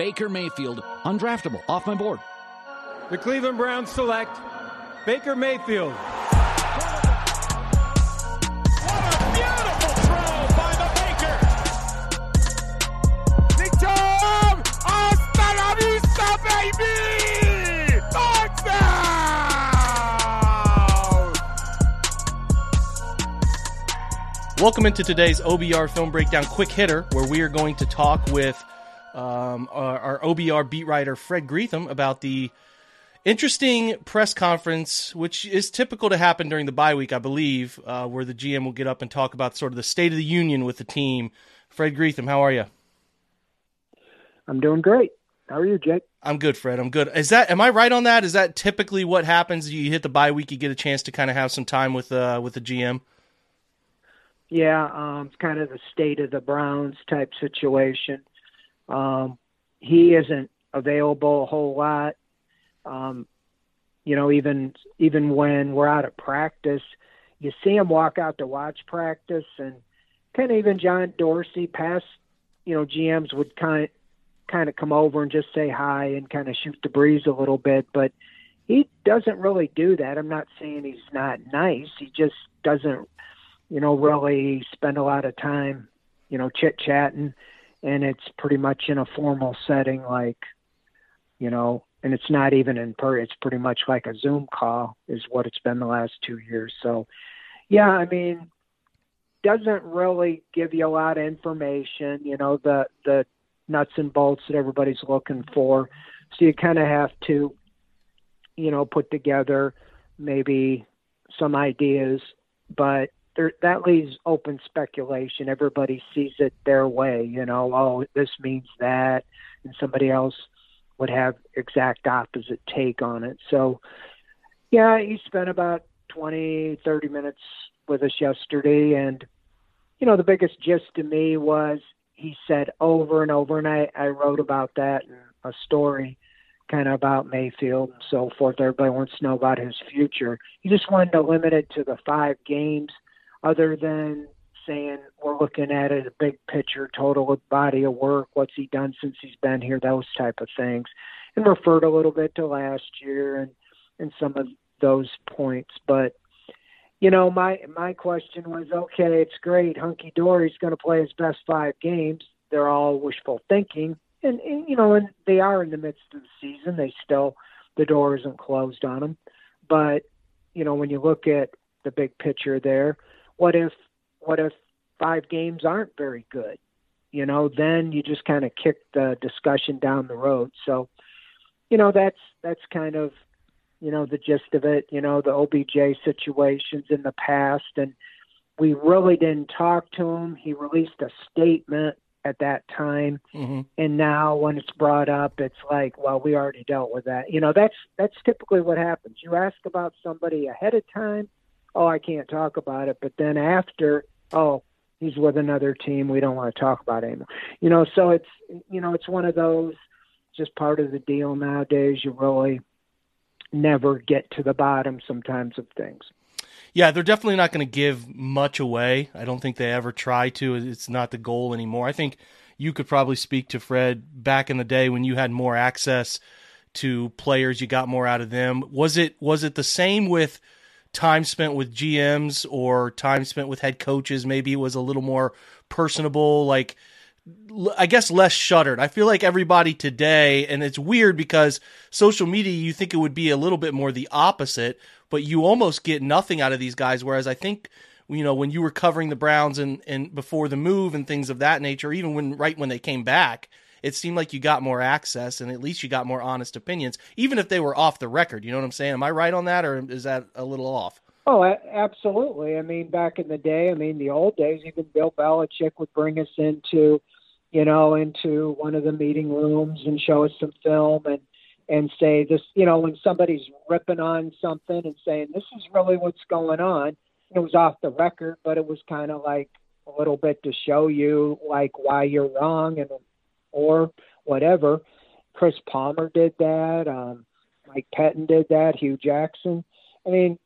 Baker Mayfield, undraftable, off my board. The Cleveland Browns select Baker Mayfield. What a beautiful throw by the Baker. Big Tom! Oxballista, baby! Welcome into today's OBR Film Breakdown Quick Hitter, where we are going to talk with um, our, our, OBR beat writer Fred Greetham about the interesting press conference, which is typical to happen during the bye week, I believe, uh, where the GM will get up and talk about sort of the state of the union with the team. Fred Greetham, how are you? I'm doing great. How are you, Jake? I'm good, Fred. I'm good. Is that am I right on that? Is that typically what happens? You hit the bye week, you get a chance to kind of have some time with uh, with the GM. Yeah, um, it's kind of the state of the Browns type situation. Um, he isn't available a whole lot. Um, you know, even even when we're out of practice, you see him walk out to watch practice, and kind of even John Dorsey, past you know GMs would kind of kind of come over and just say hi and kind of shoot the breeze a little bit, but he doesn't really do that. I'm not saying he's not nice. He just doesn't you know, really spend a lot of time, you know, chit chatting, and it's pretty much in a formal setting, like, you know, and it's not even in per. It's pretty much like a Zoom call, is what it's been the last two years. So, yeah, I mean, doesn't really give you a lot of information, you know, the the nuts and bolts that everybody's looking for. So you kind of have to, you know, put together maybe some ideas, but there, that leaves open speculation. Everybody sees it their way, you know, oh, this means that, and somebody else would have exact opposite take on it. So, yeah, he spent about 20, 30 minutes with us yesterday, and, you know, the biggest gist to me was he said over and over, and I, I wrote about that in a story kind of about Mayfield and so forth. Everybody wants to know about his future. He just wanted to limit it to the five games – other than saying we're looking at it a big picture, total body of work, what's he done since he's been here, those type of things, and referred a little bit to last year and and some of those points. But you know, my my question was, okay, it's great, hunky dory's going to play his best five games. They're all wishful thinking, and, and you know, and they are in the midst of the season. They still the door isn't closed on them, but you know, when you look at the big picture there what if what if five games aren't very good? You know, then you just kind of kick the discussion down the road. So, you know, that's that's kind of you know the gist of it. You know, the OBJ situations in the past, and we really didn't talk to him. He released a statement at that time mm-hmm. and now when it's brought up it's like well we already dealt with that you know that's that's typically what happens you ask about somebody ahead of time oh, I can't talk about it. But then after, oh, he's with another team. We don't want to talk about it anymore. You know, so it's you know it's one of those just part of the deal nowadays. You really never get to the bottom sometimes of things. Yeah, they're definitely not going to give much away. I don't think they ever try to. It's not the goal anymore. I think you could probably speak to Fred back in the day when you had more access to players, you got more out of them. Was it was it the same with time spent with GMs or time spent with head coaches maybe was a little more personable, like I guess less shuttered. I feel like everybody today, and it's weird because social media, you think it would be a little bit more the opposite, but you almost get nothing out of these guys. Whereas I think, you know, when you were covering the Browns and, and before the move and things of that nature, even when right when they came back, it seemed like you got more access and at least you got more honest opinions, even if they were off the record. You know what I'm saying? Am I right on that, or is that a little off? Oh, absolutely. I mean, back in the day, I mean, the old days, even Bill Belichick would bring us into, you know, into one of the meeting rooms and show us some film and and say this, you know, when somebody's ripping on something and saying this is really what's going on. It was off the record, but it was kind of like a little bit to show you like why you're wrong and or whatever. Chris Palmer did that. Um, Mike Pettine did that. Hue Jackson. I mean,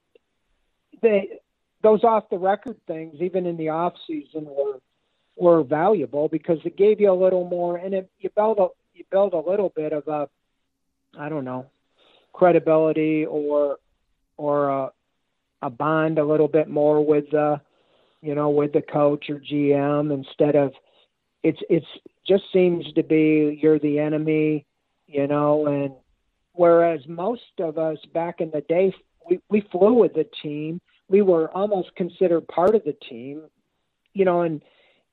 they those off the record things, even in the off season, were were valuable because it gave you a little more, and it, you build a you build a little bit of a, I don't know, credibility or or a, a bond a little bit more with the, you know, with the coach or GM instead of it's it's just seems to be you're the enemy, you know, and whereas most of us back in the day we, we flew with the team. We were almost considered part of the team, you know, and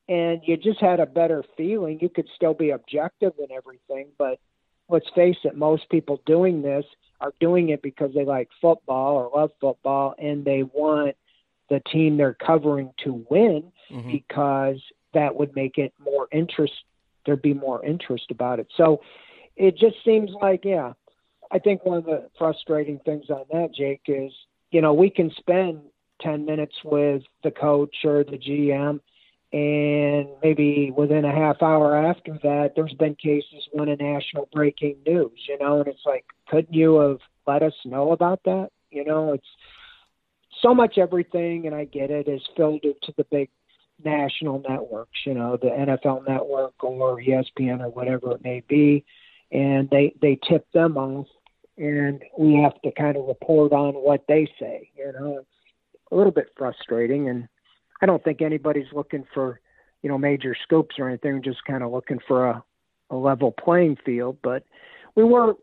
and you just had a better feeling. You could still be objective and everything, but let's face it, most people doing this are doing it because they like football or love football and they want the team they're covering to win mm-hmm. because that would make it more interest there'd be more interest about it. So it just seems like, yeah, I think one of the frustrating things on that, Jake, is you know we can spend ten minutes with the coach or the GM, and maybe within a half hour after that, there's been cases when a national breaking news, you know, and it's like, couldn't you have let us know about that? You know, it's so much everything, and I get it, is filtered to the big national networks, you know, the NFL network or ESPN or whatever it may be, and they they tip them off and we have to kind of report on what they say. You know, it's a little bit frustrating, and I don't think anybody's looking for you know major scoops or anything. Just kind of looking for a, a level playing field. But we were,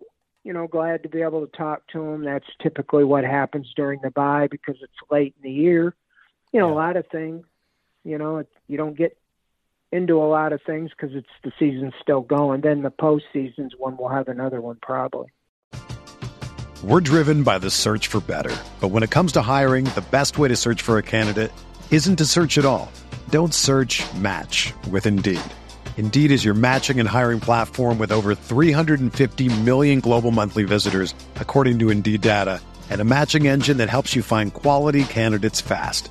you know, glad to be able to talk to them. That's typically what happens during the bye because it's late in the year. You know, yeah. a lot of things. You know, it, you don't get into a lot of things because it's the season's still going. Then the postseason's when we'll have another one probably. We're driven by the search for better. But when it comes to hiring, the best way to search for a candidate isn't to search at all. Don't search match with Indeed. Indeed is your matching and hiring platform with over 350 million global monthly visitors, according to Indeed data, and a matching engine that helps you find quality candidates fast.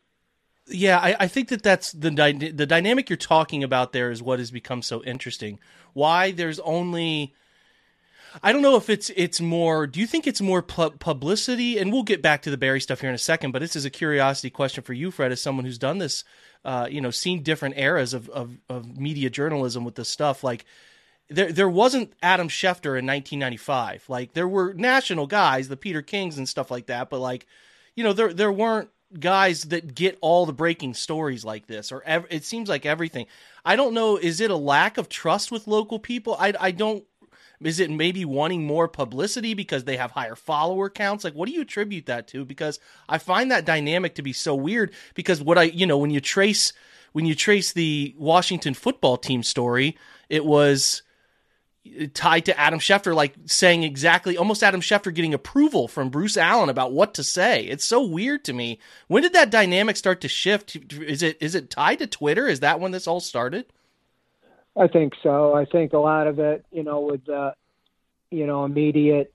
yeah, I, I think that that's the the dynamic you're talking about there is what has become so interesting. Why there's only I don't know if it's it's more. Do you think it's more pu- publicity? And we'll get back to the Berry stuff here in a second. But this is a curiosity question for you, Fred, as someone who's done this, uh, you know, seen different eras of, of of media journalism with this stuff. Like there there wasn't Adam Schefter in 1995. Like there were national guys, the Peter Kings and stuff like that. But like, you know, there there weren't guys that get all the breaking stories like this or ev- it seems like everything i don't know is it a lack of trust with local people i, I don't is it maybe wanting more publicity because they have higher follower counts? Like, what do you attribute that to? Because I find that dynamic to be so weird. Because what I, you know, when you trace when you trace the Washington football team story, it was tied to Adam Schefter, like saying exactly, almost Adam Schefter getting approval from Bruce Allen about what to say. It's so weird to me. When did that dynamic start to shift? Is it is it tied to Twitter? Is that when this all started? I think so. I think a lot of it, you know, with the, you know, immediate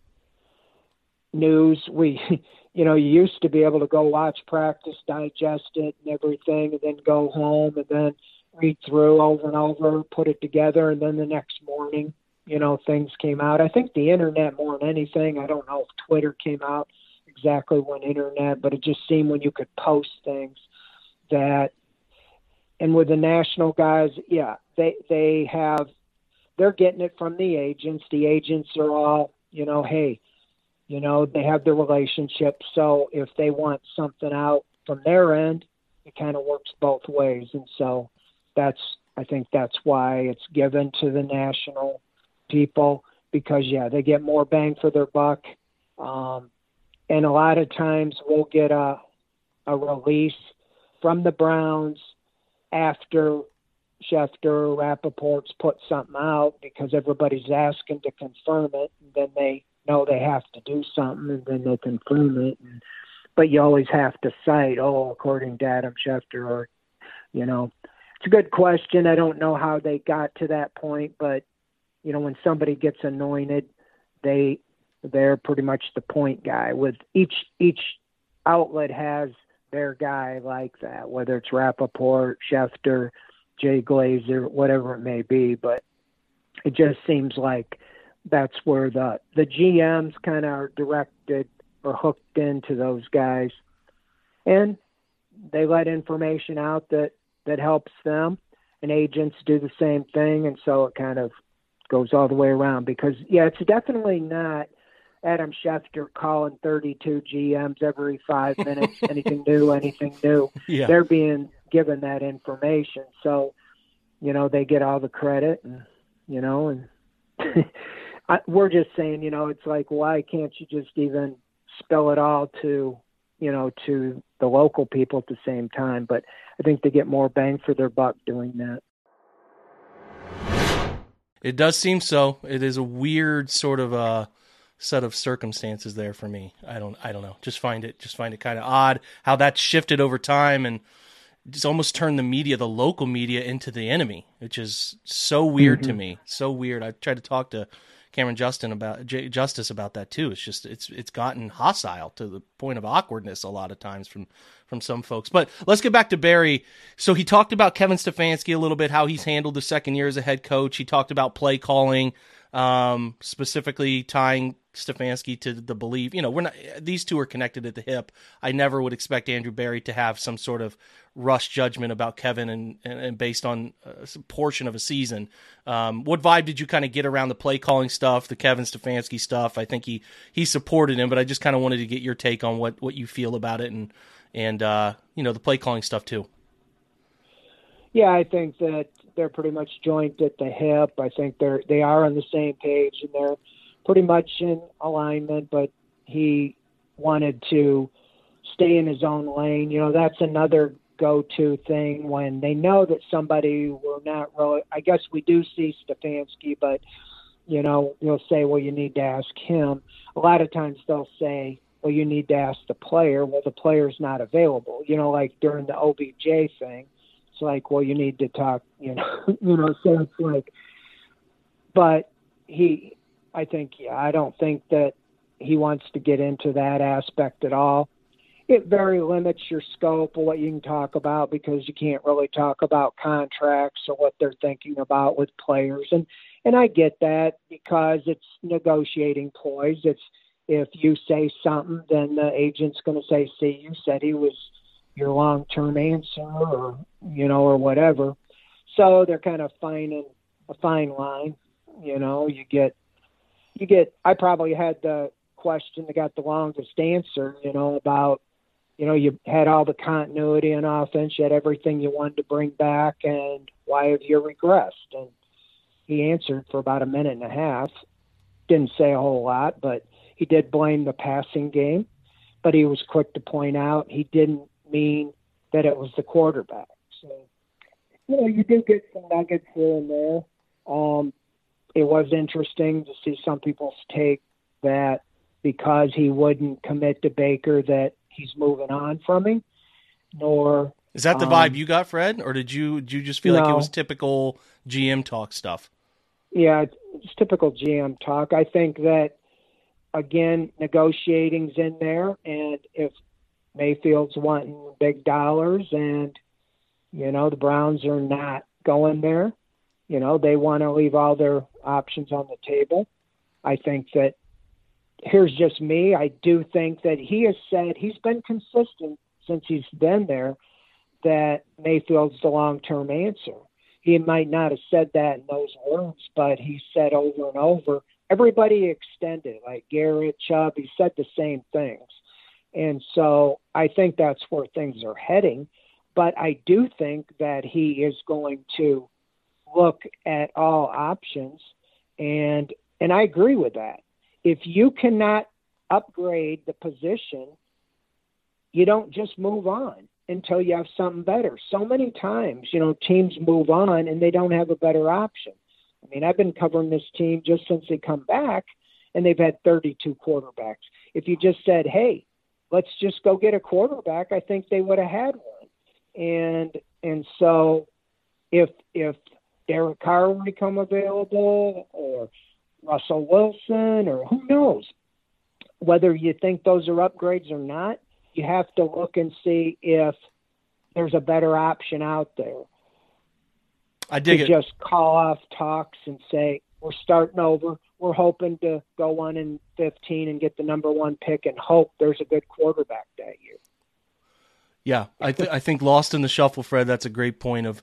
news, we, you know, you used to be able to go watch practice, digest it and everything, and then go home and then read through over and over, put it together, and then the next morning, you know, things came out. I think the internet more than anything. I don't know if Twitter came out exactly when internet, but it just seemed when you could post things that and with the national guys, yeah, they they have they're getting it from the agents. The agents are all, you know, hey, you know, they have the relationship. So if they want something out from their end, it kind of works both ways. And so that's I think that's why it's given to the national people because yeah, they get more bang for their buck. Um, and a lot of times we'll get a a release from the Browns after Schefter, Rapoport's put something out because everybody's asking to confirm it. And then they know they have to do something, and then they confirm it. And, but you always have to cite, oh, according to Adam Schefter, or you know, it's a good question. I don't know how they got to that point, but you know, when somebody gets anointed, they they're pretty much the point guy. With each each outlet has their guy like that, whether it's Rapoport, Schefter, Jay Glazer, whatever it may be. But it just seems like that's where the the GMs kind of are directed or hooked into those guys, and they let information out that that helps them, and agents do the same thing, and so it kind of goes all the way around. Because yeah, it's definitely not Adam Schefter calling 32 GMs every five minutes, anything new, anything new. Yeah. They're being given that information, so you know they get all the credit, and you know, and I, we're just saying, you know, it's like why can't you just even spell it all to, you know, to the local people at the same time? But I think they get more bang for their buck doing that. It does seem so. It is a weird sort of uh set of circumstances there for me. I don't I don't know. Just find it just find it kind of odd how that's shifted over time and just almost turned the media, the local media into the enemy, which is so weird mm-hmm. to me. So weird. I tried to talk to Cameron Justin about J- Justice about that too. It's just it's it's gotten hostile to the point of awkwardness a lot of times from from some folks. But let's get back to Berry. So he talked about Kevin Stefanski a little bit, how he's handled the second year as a head coach. He talked about play calling, um, specifically tying Stefanski to the belief. You know, we're not; these two are connected at the hip. I never would expect Andrew Berry to have some sort of rush judgment about Kevin and, and, and based on a portion of a season. Um, what vibe did you kind of get around the play calling stuff, the Kevin Stefanski stuff? I think he he supported him, but I just kind of wanted to get your take on what what you feel about it and and uh, you know the play calling stuff too. Yeah, I think that they're pretty much joint at the hip. I think they're they are on the same page and they're pretty much in alignment. But he wanted to stay in his own lane. You know, that's another go-to thing when they know that somebody will not really. I guess we do see Stefanski, but you know, you'll say, well, you need to ask him. A lot of times they'll say, well, you need to ask the player. Well, the player's not available. You know, like during the OBJ thing, it's like, well, you need to talk. You know, you know. So it's like, but he, I think, yeah, I don't think that he wants to get into that aspect at all. It very limits your scope of what you can talk about because you can't really talk about contracts or what they're thinking about with players. And and I get that because it's negotiating ploys. It's if you say something, then the agent's going to say, "See, you said he was your long-term answer," or you know, or whatever. So they're kind of finding a fine line. You know, you get you get. I probably had the question that got the longest answer. You know, about you know, you had all the continuity on offense, you had everything you wanted to bring back, and why have you regressed? And he answered for about a minute and a half. Didn't say a whole lot, but he did blame the passing game. But he was quick to point out he didn't mean that it was the quarterback. So, you know, you do get some nuggets here and there. Um, it was interesting to see some people's take that because he wouldn't commit to Baker that he's moving on from him. Nor is that the um, vibe you got, Fred, or did you did you just feel no. like it was typical GM talk stuff? Yeah, it's typical GM talk. I think that again, negotiating's in there, and if Mayfield's wanting big dollars, and you know the Browns are not going there, you know they want to leave all their options on the table. I think that here's just me. I do think that he has said he's been consistent since he's been there that Mayfield's the long term answer. He might not have said that in those words, but he said over and over, everybody extended, like Garrett, Chubb, he said the same things. And so I think that's where things are heading. But I do think that he is going to look at all options and and I agree with that if you cannot upgrade the position, you don't just move on until you have something better. So many times, you know, teams move on and they don't have a better option. I mean, I've been covering this team just since they come back, and they've had 32 quarterbacks. If you just said, "Hey, let's just go get a quarterback," I think they would have had one. And and so, if if Derek Carr would become available, or Russell Wilson, or who knows, whether you think those are upgrades or not, you have to look and see if there's a better option out there. I dig it. just call off talks and say we're starting over. We're hoping to go one in fifteen and get the number one pick and hope there's a good quarterback that year. Yeah, I, th- I think lost in the shuffle, Fred. That's a great point of,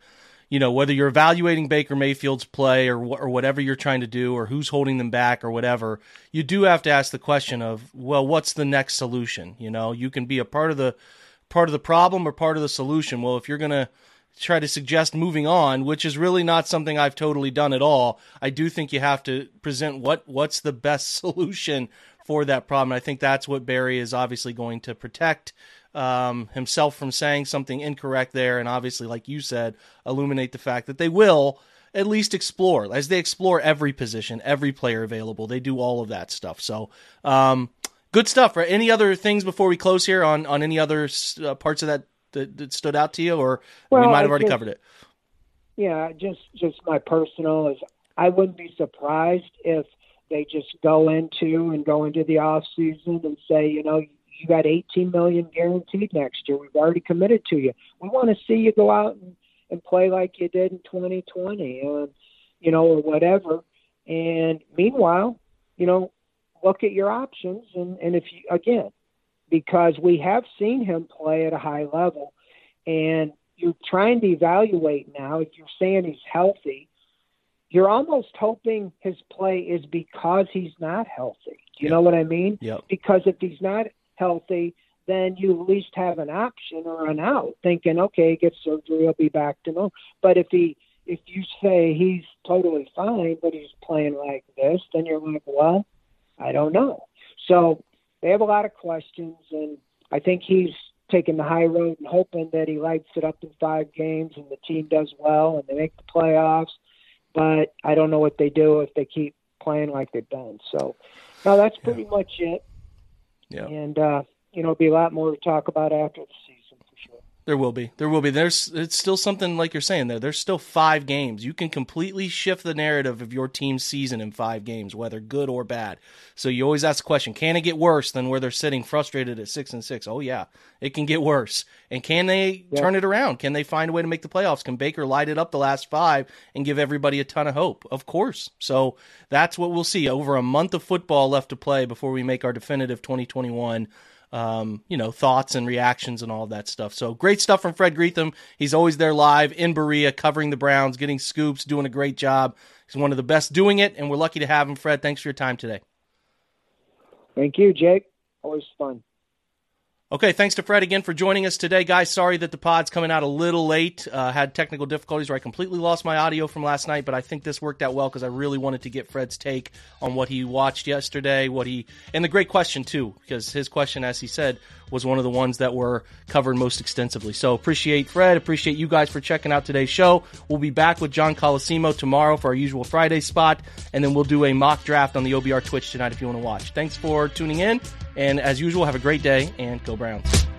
you know, whether you're evaluating Baker Mayfield's play or or whatever you're trying to do or who's holding them back or whatever, you do have to ask the question of, well, what's the next solution? You know, you can be a part of the part of the problem or part of the solution. Well, if you're gonna try to suggest moving on, which is really not something I've totally done at all, I do think you have to present what what's the best solution for that problem. I think that's what Berry is obviously going to protect um, himself from saying something incorrect there, and obviously, like you said, illuminate the fact that they will at least explore as they explore every position, every player available. They do all of that stuff. So, um, good stuff. Right? Any other things before we close here on on any other uh, parts of that, that, that stood out to you, or well, we might have already just, covered it? Yeah, just just my personal is I wouldn't be surprised if they just go into and go into the off season and say, you know, you got 18 million guaranteed next year. We've already committed to you. We want to see you go out and, and play like you did in 2020, and you know, or whatever. And meanwhile, you know, look at your options, and and if you again, because we have seen him play at a high level, and you're trying to evaluate now. If you're saying he's healthy, you're almost hoping his play is because he's not healthy. Do you Yep. know what I mean? Yep. Because if he's not healthy, then you at least have an option or an out, thinking, okay, he gets surgery, he'll be back to normal. But if he, if you say he's totally fine, but he's playing like this, then you're like, well, I don't know. So they have a lot of questions, and I think he's taking the high road and hoping that he lights it up in five games and the team does well and they make the playoffs. But I don't know what they do if they keep playing like they've done. So, no, that's pretty much it. Yeah. And uh, you know, be a lot more to talk about after the season. There will be. There will be. There's it's still something like you're saying there. There's still five games. You can completely shift the narrative of your team's season in five games, whether good or bad. So you always ask the question, can it get worse than where they're sitting frustrated at six and six? Oh yeah, it can get worse. And can they Yeah. turn it around? Can they find a way to make the playoffs? Can Baker light it up the last five and give everybody a ton of hope? Of course. So that's what we'll see. Over a month of football left to play before we make our definitive 2021 um, you know, thoughts and reactions and all that stuff. So great stuff from Fred Greetham. He's always there live in Berea, covering the Browns, getting scoops, doing a great job. He's one of the best doing it, and we're lucky to have him. Fred, thanks for your time today. Thank you, Jake. Always fun. Okay, thanks to Fred again for joining us today, guys. Sorry that the pod's coming out a little late. Uh, had technical difficulties where I completely lost my audio from last night, but I think this worked out well because I really wanted to get Fred's take on what he watched yesterday, what he and the great question too, because his question, as he said, was one of the ones that were covered most extensively. So appreciate Fred, appreciate you guys for checking out today's show. We'll be back with John Colosimo tomorrow for our usual Friday spot, and then we'll do a mock draft on the OBR Twitch tonight if you want to watch. Thanks for tuning in, and as usual, have a great day and go Browns.